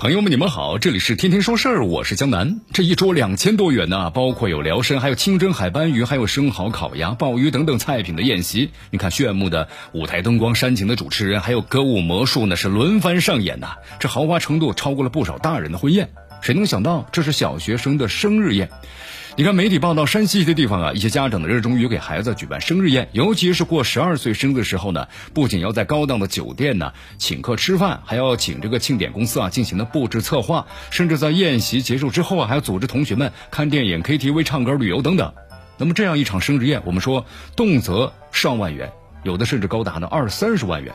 朋友们，你们好，这里是天天说事儿，我是江南。这一桌两千多元呢，包括有辽参，还有清蒸海斑鱼，还有生蚝、烤鸭、鲍鱼等等菜品的宴席。你看炫目的舞台灯光、煽情的主持人，还有歌舞魔术呢，是轮番上演呐。这豪华程度超过了不少大人的婚宴。谁能想到这是小学生的生日宴？你看媒体报道，山西一些地方啊，一些家长呢热衷于给孩子举办生日宴，尤其是过十二岁生日的时候呢，不仅要在高档的酒店呢请客吃饭，还要请这个庆典公司啊进行的布置策划，甚至在宴席结束之后啊，还要组织同学们看电影、KTV、唱歌、旅游等等。那么这样一场生日宴，我们说动辄上万元，有的甚至高达呢二三十万元。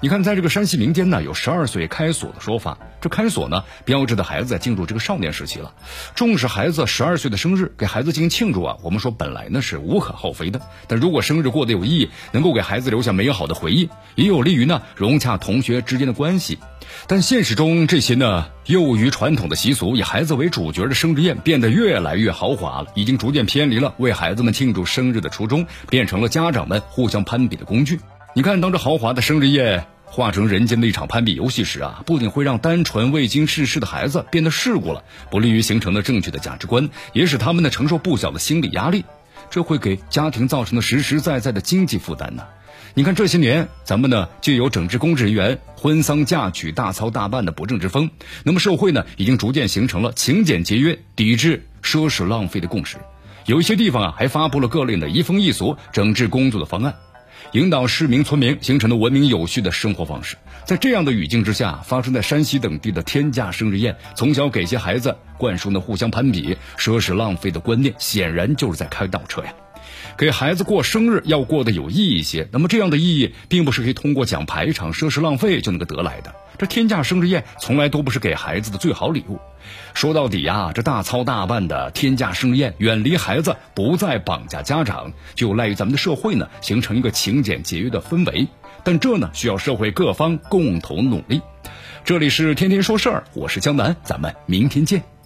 你看，在这个山西民间呢，有十二岁开锁的说法。这开锁呢，标志着孩子进入这个少年时期了。重视孩子十二岁的生日，给孩子进行庆祝啊。我们说本来呢是无可厚非的，但如果生日过得有意义，能够给孩子留下美好的回忆，也有利于呢融洽同学之间的关系。但现实中这些呢，囿于传统的习俗，以孩子为主角的生日宴变得越来越豪华了，已经逐渐偏离了为孩子们庆祝生日的初衷，变成了家长们互相攀比的工具。你看，当这豪华的生日宴化成人间的一场攀比游戏时啊，不仅会让单纯未经世事的孩子变得世故了，不利于形成的正确的价值观，也使他们呢承受不小的心理压力，这会给家庭造成的实实在在的经济负担呢。你看这些年，咱们呢就有整治公职人员婚丧嫁娶大操大办的不正之风，那么社会呢已经逐渐形成了勤俭节约、抵制奢侈浪费的共识，有一些地方啊还发布了各类的移风易俗整治工作的方案。引导市民村民形成了文明有序的生活方式。在这样的语境之下，发生在山西等地的天价生日宴，从小给些孩子灌输那互相攀比、奢侈浪费的观念，显然就是在开倒车呀。给孩子过生日要过得有意义一些，那么这样的意义并不是可以通过讲排场、奢侈浪费就能够得来的。这天价生日宴从来都不是给孩子的最好礼物。说到底呀，这大操大办的天价生日宴，远离孩子，不再绑架家长，就赖于咱们的社会呢，形成一个勤俭节约的氛围。但这呢，需要社会各方共同努力。这里是天天说事儿，我是江南，咱们明天见。